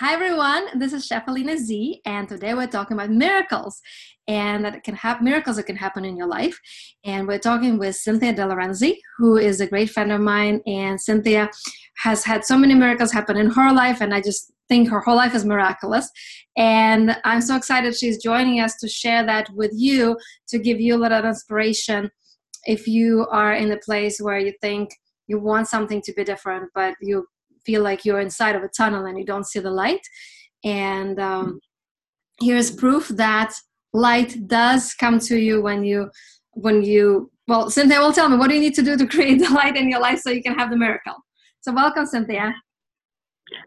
Hi everyone, this is Chef Alina Z, and today we're talking about miracles and that can have miracles that can happen in your life. And we're talking with Cynthia De Lorenzi, who is a great friend of mine. And Cynthia has had so many miracles happen in her life, and I just think her whole life is miraculous. And I'm so excited she's joining us to share that with you to give you a little inspiration if you are in a place where you think you want something to be different, but you feel like you're inside of a tunnel and you don't see the light. And um, here's proof that light does come to you when you when you well cynthia will tell me what do you need to do to create the light in your life so you can have the miracle? So welcome cynthia.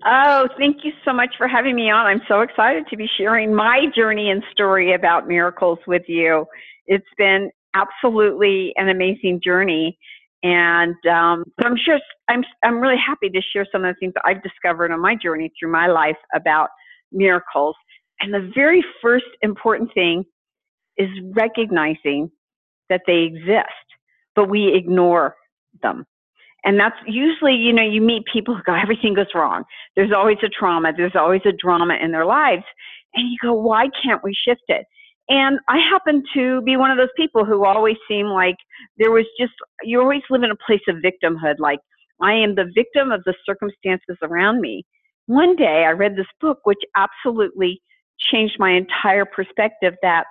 Oh thank you so much for having me on. I'm so excited to be sharing my journey and story about miracles with you. It's been absolutely an amazing journey and um, so I'm sure I'm I'm really happy to share some of the things that I've discovered on my journey through my life about miracles. And the very first important thing is recognizing that they exist, but we ignore them. And that's usually, you know, you meet people who go, everything goes wrong. There's always a trauma. There's always a drama in their lives. And you go, why can't we shift it? And I happen to be one of those people who always seem like there was just, you always live in a place of victimhood, like I am the victim of the circumstances around me. One day I read this book, which absolutely changed my entire perspective that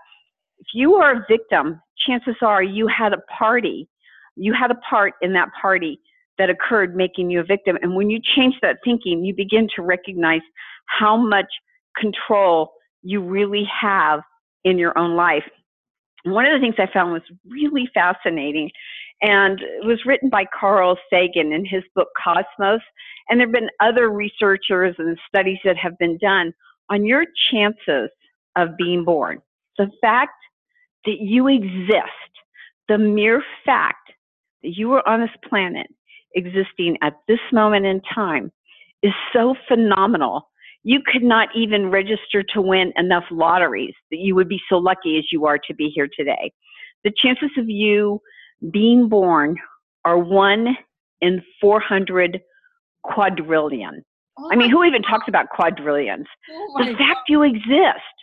if you are a victim, chances are you had a party, you had a part in that party that occurred making you a victim. And when you change that thinking, you begin to recognize how much control you really have in your own life. one of the things I found was really fascinating, and it was written by Carl Sagan in his book Cosmos. And there have been other researchers and studies that have been done on your chances of being born. The fact that you exist, the mere fact that you are on this planet existing at this moment in time is so phenomenal you could not even register to win enough lotteries that you would be so lucky as you are to be here today. The chances of you being born are one in 400 quadrillion. Oh I mean, who even talks about quadrillions? Oh the fact you exist.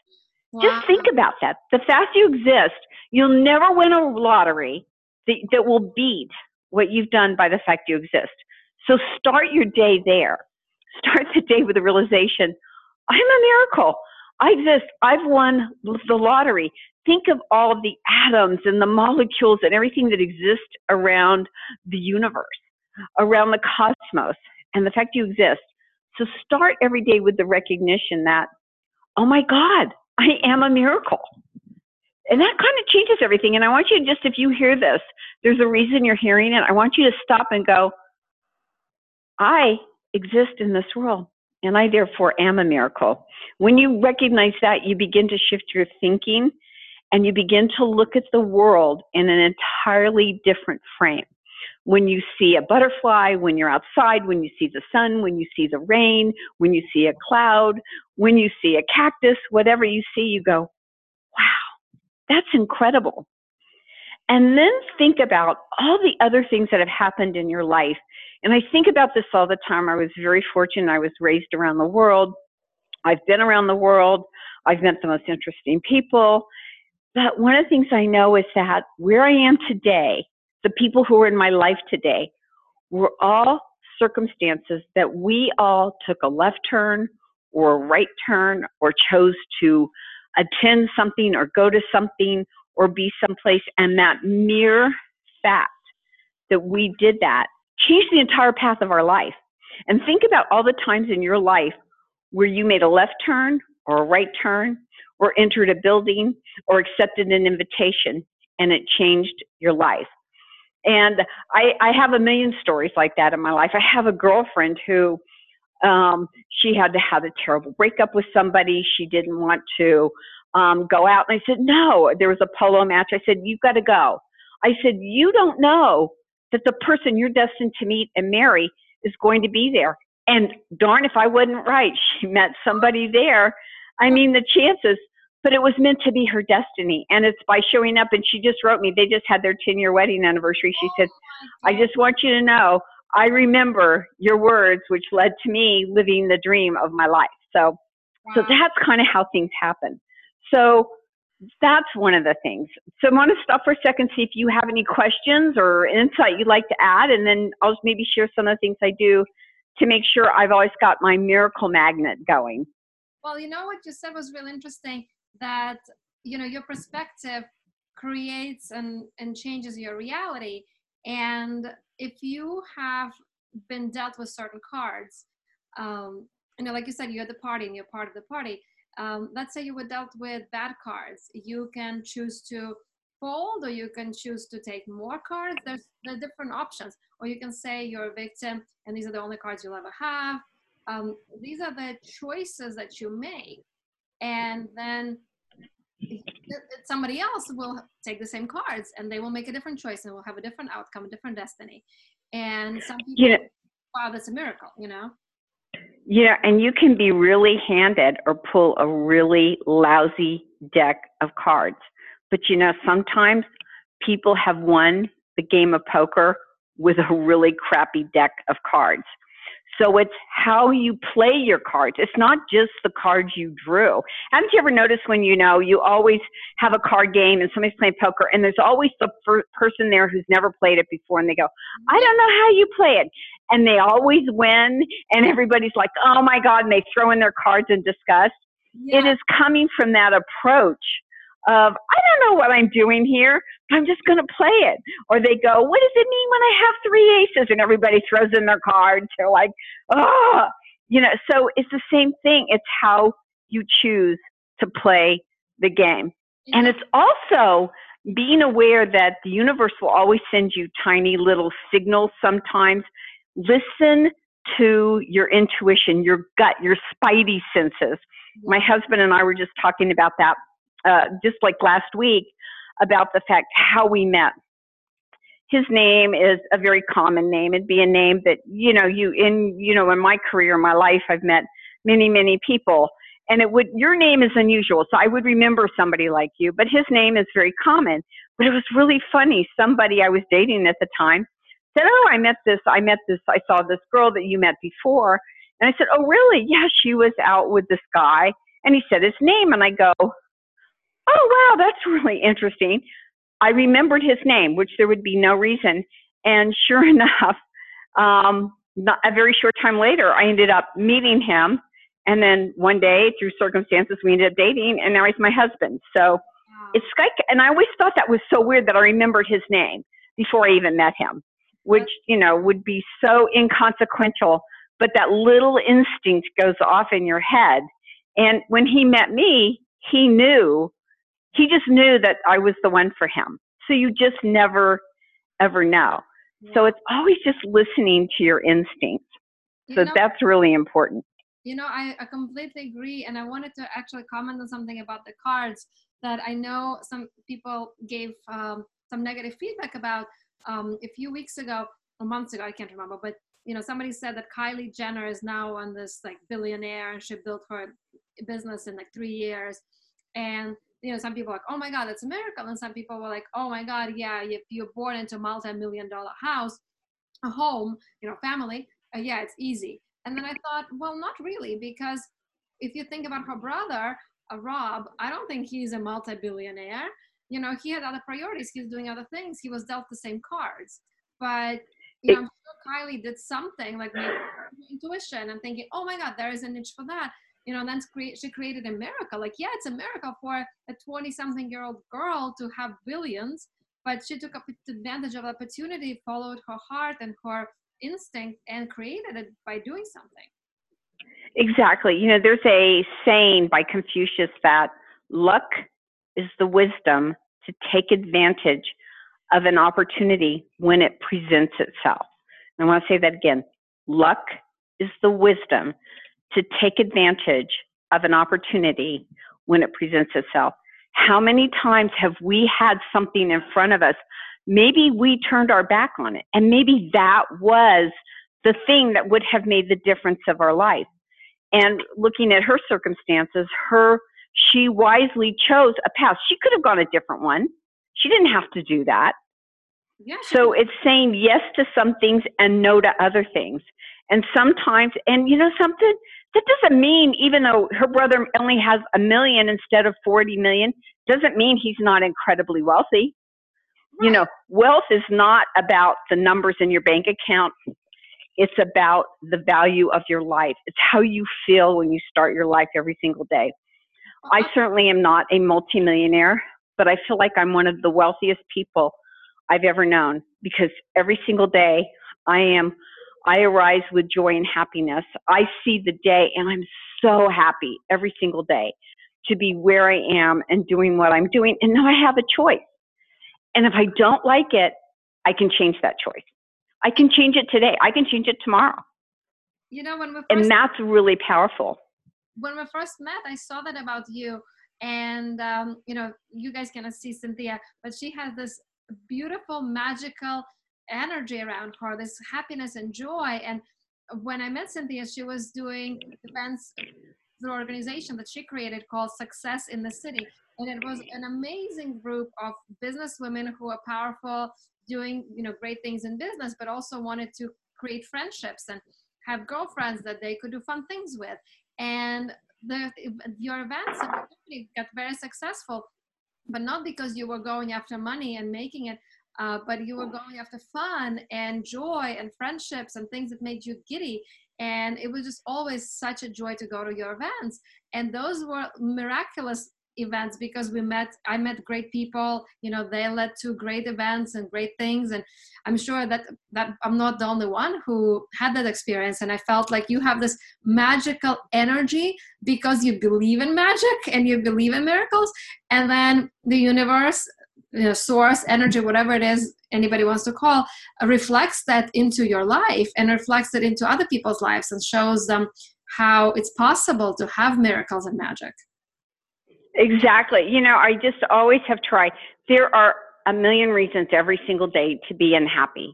Wow. Just think about that. The fact you exist, you'll never win a lottery that, that will beat what you've done by the fact you exist. So start your day there start the day with the realization I'm a miracle. I exist. I've won the lottery. Think of all of the atoms and the molecules and everything that exists around the universe, around the cosmos, and the fact you exist. So start every day with the recognition that, oh my God, I am a miracle. And that kind of changes everything. And I want you to just, if you hear this, there's a reason you're hearing it. I want you to stop and go, I exist in this world, and I therefore am a miracle. When you recognize that, you begin to shift your thinking and you begin to look at the world in an entirely different frame. When you see a butterfly, when you're outside, when you see the sun, when you see the rain, when you see a cloud, when you see a cactus, whatever you see, you go, wow, that's incredible. And then think about all the other things that have happened in your life and I think about this all the time. I was very fortunate. I was raised around the world. I've been around the world. I've met the most interesting people. But one of the things I know is that where I am today, the people who are in my life today, were all circumstances that we all took a left turn or a right turn or chose to attend something or go to something or be someplace. And that mere fact that we did that changed the entire path of our life. And think about all the times in your life where you made a left turn or a right turn or entered a building or accepted an invitation and it changed your life. And I, I have a million stories like that in my life. I have a girlfriend who um, she had to have a terrible breakup with somebody. She didn't want to um, go out. And I said, No, there was a polo match. I said, You've got to go. I said, You don't know that the person you're destined to meet and marry is going to be there. And darn if I wasn't right. She met somebody there. I mean, the chances, but it was meant to be her destiny. And it's by showing up. And she just wrote me, they just had their 10 year wedding anniversary. She said, I just want you to know, I remember your words, which led to me living the dream of my life. So, wow. so that's kind of how things happen. So that's one of the things. So I want to stop for a second, see if you have any questions or insight you'd like to add, and then I'll just maybe share some of the things I do to make sure I've always got my miracle magnet going. Well, you know what you said was really interesting that you know your perspective creates and and changes your reality and if you have been dealt with certain cards um you know like you said you're the party and you're part of the party um, let's say you were dealt with bad cards you can choose to fold or you can choose to take more cards. There's the different options. Or you can say you're a victim and these are the only cards you'll ever have. Um, these are the choices that you make. And then somebody else will take the same cards and they will make a different choice and will have a different outcome a different destiny. And some people yeah. wow that's a miracle you know yeah and you can be really handed or pull a really lousy deck of cards but you know sometimes people have won the game of poker with a really crappy deck of cards so it's how you play your cards. It's not just the cards you drew. Haven't you ever noticed when you know you always have a card game and somebody's playing poker and there's always the person there who's never played it before and they go, I don't know how you play it. And they always win and everybody's like, oh my God, and they throw in their cards in disgust. Yeah. It is coming from that approach of I don't know what I'm doing here, but I'm just going to play it. Or they go, what does it mean when I have three aces? And everybody throws in their cards. They're like, oh, you know. So it's the same thing. It's how you choose to play the game, and it's also being aware that the universe will always send you tiny little signals. Sometimes listen to your intuition, your gut, your spidey senses. My husband and I were just talking about that uh, just like last week about the fact how we met. His name is a very common name. It'd be a name that, you know, you in, you know, in my career, my life, I've met many, many people. And it would, your name is unusual. So I would remember somebody like you, but his name is very common. But it was really funny. Somebody I was dating at the time said, Oh, I met this, I met this, I saw this girl that you met before. And I said, Oh, really? Yeah, she was out with this guy. And he said his name. And I go, oh, wow, that's really interesting. I remembered his name, which there would be no reason. And sure enough, um, not, a very short time later, I ended up meeting him. And then one day, through circumstances, we ended up dating, and now he's my husband. So it's Sky. And I always thought that was so weird that I remembered his name before I even met him, which, you know, would be so inconsequential. But that little instinct goes off in your head. And when he met me, he knew he just knew that I was the one for him. So you just never, ever know. Yeah. So it's always just listening to your instincts. So you know, that's really important. You know, I, I completely agree. And I wanted to actually comment on something about the cards that I know some people gave um, some negative feedback about um, a few weeks ago or months ago. I can't remember, but you know, somebody said that Kylie Jenner is now on this like billionaire and she built her business in like three years. And you know, some people are like, oh my God, that's a miracle. And some people were like, oh my God, yeah, if you're born into a multi-million dollar house, a home, you know, family, uh, yeah, it's easy. And then I thought, well, not really, because if you think about her brother, uh, Rob, I don't think he's a multi-billionaire. You know, he had other priorities. He's doing other things. He was dealt the same cards. But, you know, I'm sure Kylie did something like intuition and thinking, oh my God, there is a niche for that you know, and then she created a miracle. Like, yeah, it's a miracle for a 20 something year old girl to have billions, but she took advantage of the opportunity, followed her heart and her instinct, and created it by doing something. Exactly. You know, there's a saying by Confucius that luck is the wisdom to take advantage of an opportunity when it presents itself. And I want to say that again. Luck is the wisdom to take advantage of an opportunity when it presents itself. How many times have we had something in front of us? Maybe we turned our back on it, and maybe that was the thing that would have made the difference of our life. And looking at her circumstances, her she wisely chose a path. She could have gone a different one. She didn't have to do that. Yeah, so it's saying yes to some things and no to other things. And sometimes, and you know something, that doesn't mean even though her brother only has a million instead of 40 million doesn't mean he's not incredibly wealthy right. you know wealth is not about the numbers in your bank account it's about the value of your life it's how you feel when you start your life every single day i certainly am not a multimillionaire but i feel like i'm one of the wealthiest people i've ever known because every single day i am I arise with joy and happiness. I see the day and I'm so happy every single day to be where I am and doing what I'm doing. And now I have a choice. And if I don't like it, I can change that choice. I can change it today. I can change it tomorrow. You know, when we and that's really powerful. When we first met, I saw that about you. And, um, you know, you guys cannot see Cynthia, but she has this beautiful, magical energy around her, this happiness and joy. And when I met Cynthia, she was doing events through an organization that she created called Success in the City. And it was an amazing group of business women who are powerful, doing you know great things in business, but also wanted to create friendships and have girlfriends that they could do fun things with. And the your events got very successful, but not because you were going after money and making it, uh, but you were going after fun and joy and friendships and things that made you giddy. And it was just always such a joy to go to your events. And those were miraculous events because we met i met great people you know they led to great events and great things. And i'm sure that that i'm not the only one who had that experience. And i felt like you have this magical energy because you believe in magic and you believe in miracles. And then the universe you know, source, energy, whatever it is anybody wants to call, reflects that into your life and reflects it into other people's lives and shows them how it's possible to have miracles and magic. Exactly. You know, I just always have tried. There are a million reasons every single day to be unhappy,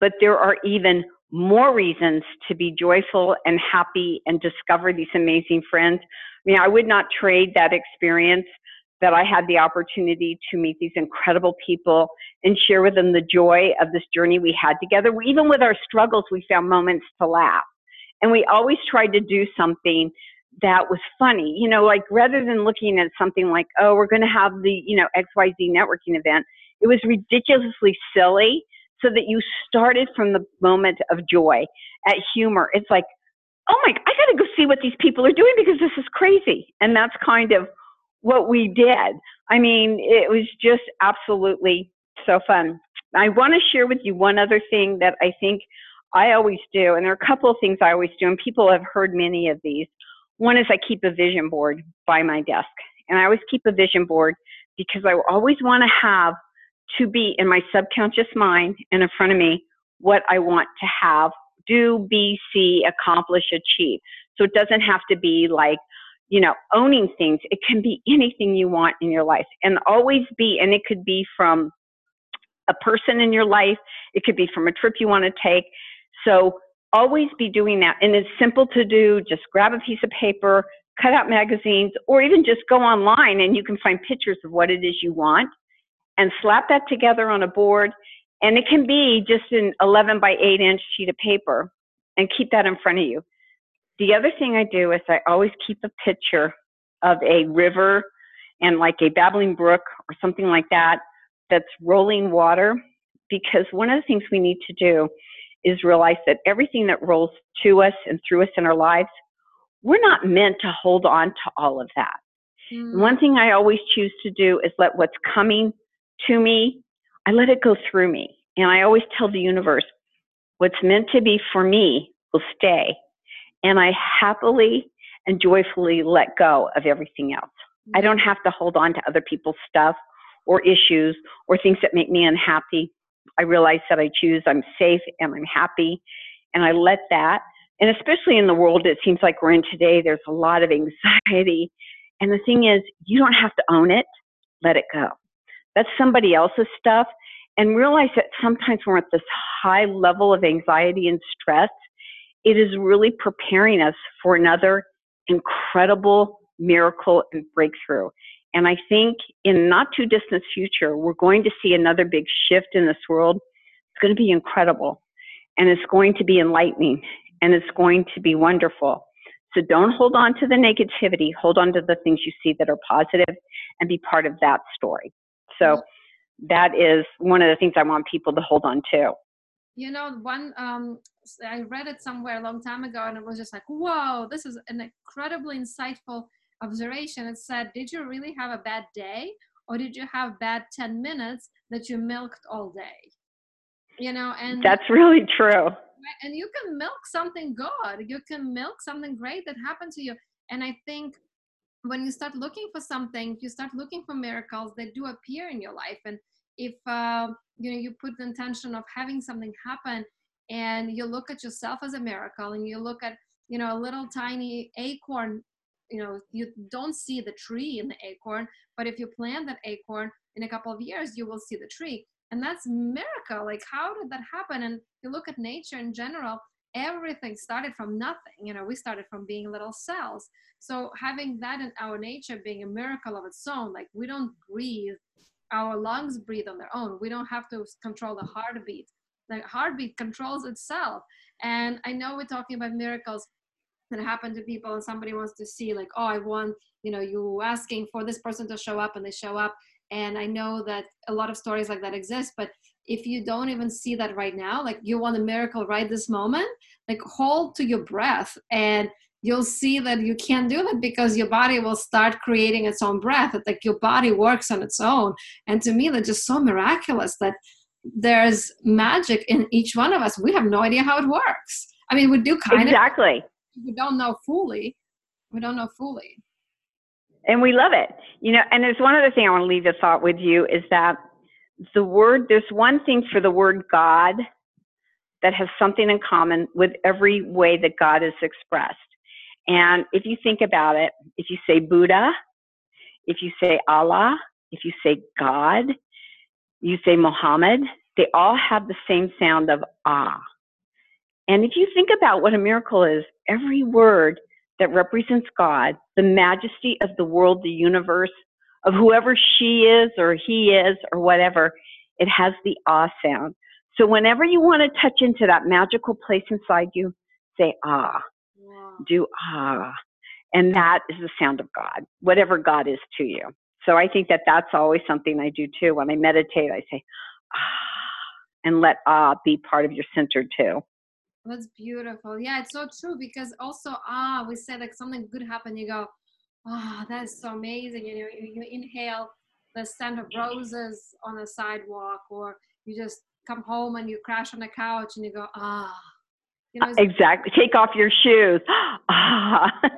but there are even more reasons to be joyful and happy and discover these amazing friends. I mean, I would not trade that experience that I had the opportunity to meet these incredible people and share with them the joy of this journey we had together. Even with our struggles, we found moments to laugh. And we always tried to do something that was funny, you know, like rather than looking at something like, oh, we're going to have the, you know, XYZ networking event, it was ridiculously silly so that you started from the moment of joy at humor. It's like, oh my, I got to go see what these people are doing because this is crazy. And that's kind of what we did. I mean, it was just absolutely so fun. I want to share with you one other thing that I think I always do, and there are a couple of things I always do, and people have heard many of these. One is I keep a vision board by my desk, and I always keep a vision board because I always want to have to be in my subconscious mind and in front of me what I want to have, do, be, see, accomplish, achieve. So it doesn't have to be like you know, owning things. It can be anything you want in your life and always be, and it could be from a person in your life, it could be from a trip you want to take. So always be doing that. And it's simple to do. Just grab a piece of paper, cut out magazines, or even just go online and you can find pictures of what it is you want and slap that together on a board. And it can be just an 11 by 8 inch sheet of paper and keep that in front of you. The other thing I do is I always keep a picture of a river and like a babbling brook or something like that that's rolling water because one of the things we need to do is realize that everything that rolls to us and through us in our lives, we're not meant to hold on to all of that. Mm. One thing I always choose to do is let what's coming to me, I let it go through me. And I always tell the universe, what's meant to be for me will stay and I happily and joyfully let go of everything else. I mm-hmm. don't have to hold on to other people's stuff or issues or things that make me unhappy. I realize that I choose, I'm safe and I'm happy, and I let that. And especially in the world it seems like we're in today, there's a lot of anxiety. And the thing is, you don't have to own it, let it go. That's somebody else's stuff. And realize that sometimes we're at this high level of anxiety and stress it is really preparing us for another incredible miracle and breakthrough. And I think in not too distant future, we're going to see another big shift in this world. It's going to be incredible and it's going to be enlightening and it's going to be wonderful. So don't hold on to the negativity. Hold on to the things you see that are positive and be part of that story. So that is one of the things I want people to hold on to. You know, one um, I read it somewhere a long time ago, and it was just like, "Whoa, this is an incredibly insightful observation." It said, "Did you really have a bad day, or did you have bad ten minutes that you milked all day?" You know, and that's really true. And you can milk something good. You can milk something great that happened to you. And I think when you start looking for something, you start looking for miracles that do appear in your life. And if uh, you know you put the intention of having something happen, and you look at yourself as a miracle, and you look at you know a little tiny acorn, you know you don't see the tree in the acorn, but if you plant that acorn in a couple of years, you will see the tree. And that's miracle. Like how did that happen? And you look at nature in general, everything started from nothing. You know, we started from being little cells. So having that in our nature being a miracle of its own, like we don't breathe, our lungs breathe on their own. We don't have to control the heartbeat. The heartbeat controls itself. And I know we're talking about miracles that happen to people and somebody wants to see like, oh, I want, you know, you asking for this person to show up and they show up. And I know that a lot of stories like that exist, but if you don't even see that right now, like you want a miracle right this moment, like hold to your breath and you'll see that you can't do that because your body will start creating its own breath. Like your body works on its own. And to me, that's just so miraculous that there's magic in each one of us. We have no idea how it works. I mean, we do kind exactly. of. Exactly. We don't know fully. We don't know fully. And we love it. You know, and there's one other thing I want to leave a thought with you is that the word, there's one thing for the word God that has something in common with every way that God is expressed. And if you think about it, if you say Buddha, if you say Allah, if you say God, you say Muhammad, they all have the same sound of ah. And if you think about what a miracle is, every word that represents God, the majesty of the world, the universe, of whoever she is or he is or whatever, it has the ah sound. So whenever you want to touch into that magical place inside you, say ah. Wow. Do ah. And that is the sound of God, whatever God is to you. So I think that that's always something I do too. When I meditate, I say ah, and let ah be part of your center too. That's beautiful. Yeah, it's so true because also ah, we say like something good happened, you go, oh, that's so amazing. You know, you, you inhale the scent of roses on the sidewalk, or you just come home and you crash on the couch and you go, ah. You know, exactly. Take off your shoes. ah.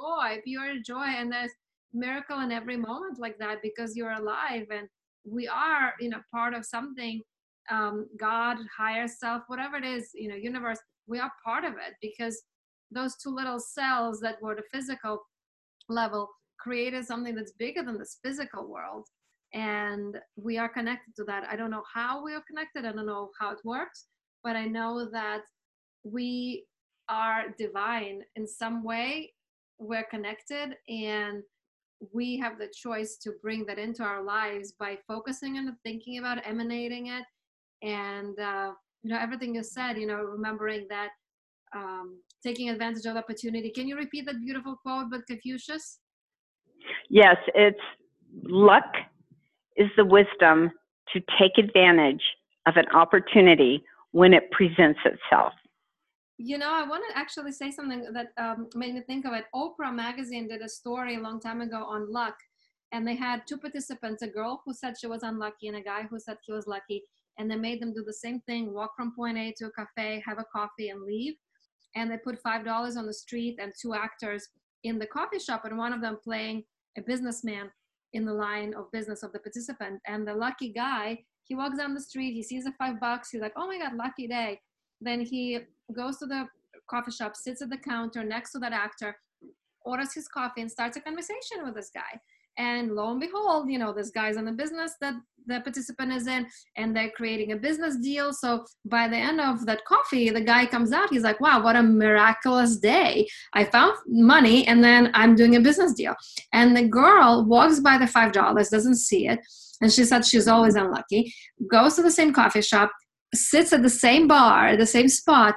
joy, pure joy. And there's miracle in every moment like that because you're alive and we are, you know, part of something, um, God, higher self, whatever it is, you know, universe, we are part of it because those two little cells that were the physical level created something that's bigger than this physical world. And we are connected to that. I don't know how we are connected. I don't know how it works but i know that we are divine in some way. We're connected and we have the choice to bring that into our lives by focusing on thinking about emanating it and uh, you know everything you said you know remembering that um, taking advantage of the opportunity. Can you repeat that beautiful quote by Confucius? Yes, it's luck is the wisdom to take advantage of an opportunity when it presents itself. You know, I want to actually say something that um, made me think of it. Oprah magazine did a story a long time ago on luck, and they had two participants a girl who said she was unlucky and a guy who said he was lucky. And they made them do the same thing walk from point A to a cafe, have a coffee, and leave. And they put five dollars on the street and two actors in the coffee shop and one of them playing a businessman in the line of business of the participant. And the lucky guy he walks down the street he sees the five bucks he's like oh my god lucky day. Then he goes to the coffee shop sits at the counter next to that actor orders his coffee and starts a conversation with this guy and lo and behold you know this guy's in the business that the participant is in and they're creating a business deal. So by the end of that coffee the guy comes out. He's like wow what a miraculous day. I found money and then i'm doing a business deal. And the girl walks by the five dollars doesn't see it and she said she's always unlucky goes to the same coffee shop sits at the same bar the same spot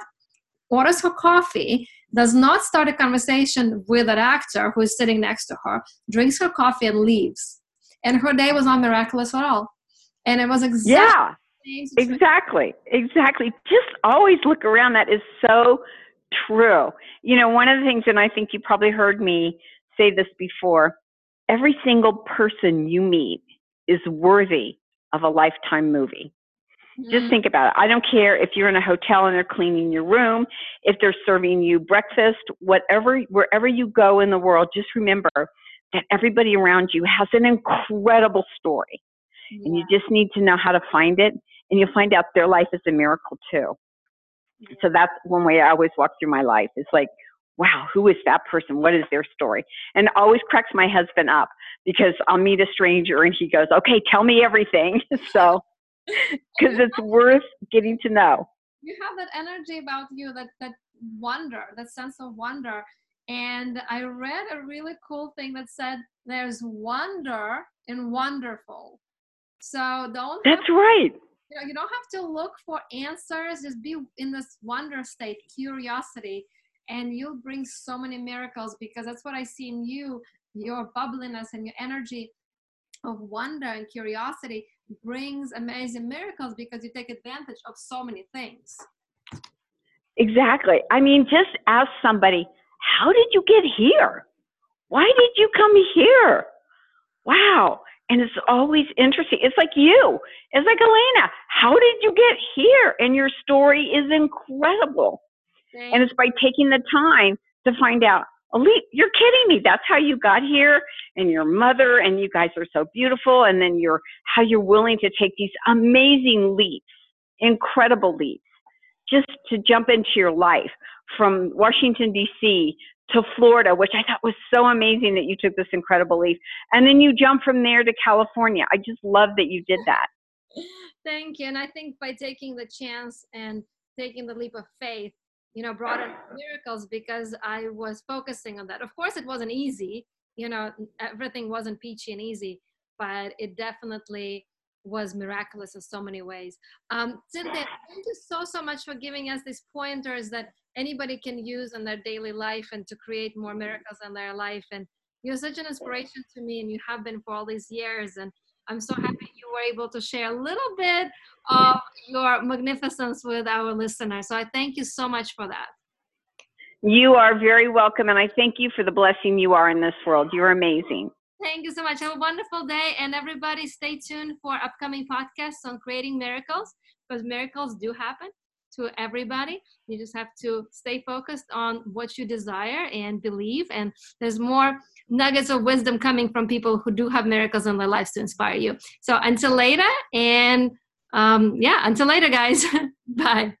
orders her coffee does not start a conversation with an actor who is sitting next to her, drinks her coffee, and leaves. And her day was not miraculous at all. And it was exactly. Yeah, exactly. Exactly. Just always look around. That is so true. You know, one of the things, and I think you probably heard me say this before every single person you meet is worthy of a lifetime movie. Just mm-hmm. think about it. I don't care if you're in a hotel and they're cleaning your room, if they're serving you breakfast, whatever, wherever you go in the world, just remember that everybody around you has an incredible story. Yeah. And you just need to know how to find it. And you'll find out their life is a miracle too. Yeah. So that's one way I always walk through my life. It's like, wow, who is that person? What is their story? And it always cracks my husband up because I'll meet a stranger and he goes, okay, tell me everything. so because it's worth getting to know. You have that energy about you, that that wonder, that sense of wonder. And I read a really cool thing that said there's wonder in wonderful. So don't. That's right. You, know, you don't have to look for answers. Just be in this wonder state, curiosity, and you'll bring so many miracles because that's what I see in you. Your bubbliness and your energy of wonder and curiosity brings amazing miracles because you take advantage of so many things. Exactly. I mean, just ask somebody, how did you get here? Why did you come here? Wow. And it's always interesting. It's like you. It's like Elena. How did you get here? And your story is incredible. Thanks. And it's by taking the time to find out Elite, you're kidding me. That's how you got here, and your mother, and you guys are so beautiful. And then you're how you're willing to take these amazing leaps, incredible leaps, just to jump into your life from Washington D.C. to Florida, which I thought was so amazing that you took this incredible leap, and then you jump from there to California. I just love that you did that. Thank you. And I think by taking the chance and taking the leap of faith you know brought in miracles because i was focusing on that. Of course it wasn't easy you know everything wasn't peachy and easy but it definitely was miraculous in so many ways. Um Cynthia, thank you so so much for giving us these pointers that anybody can use in their daily life and to create more miracles in their life. And you're such an inspiration to me and you have been for all these years. And I'm so happy you were able to share a little bit of your magnificence with our listeners. So I thank you so much for that. You are very welcome, and I thank you for the blessing you are in this world. You're amazing. Thank you so much. Have a wonderful day, and everybody stay tuned for upcoming podcasts on creating miracles because miracles do happen to everybody. You just have to stay focused on what you desire and believe. And there's more nuggets of wisdom coming from people who do have miracles in their lives to inspire you. So until later, and um, yeah, until later, guys. Bye.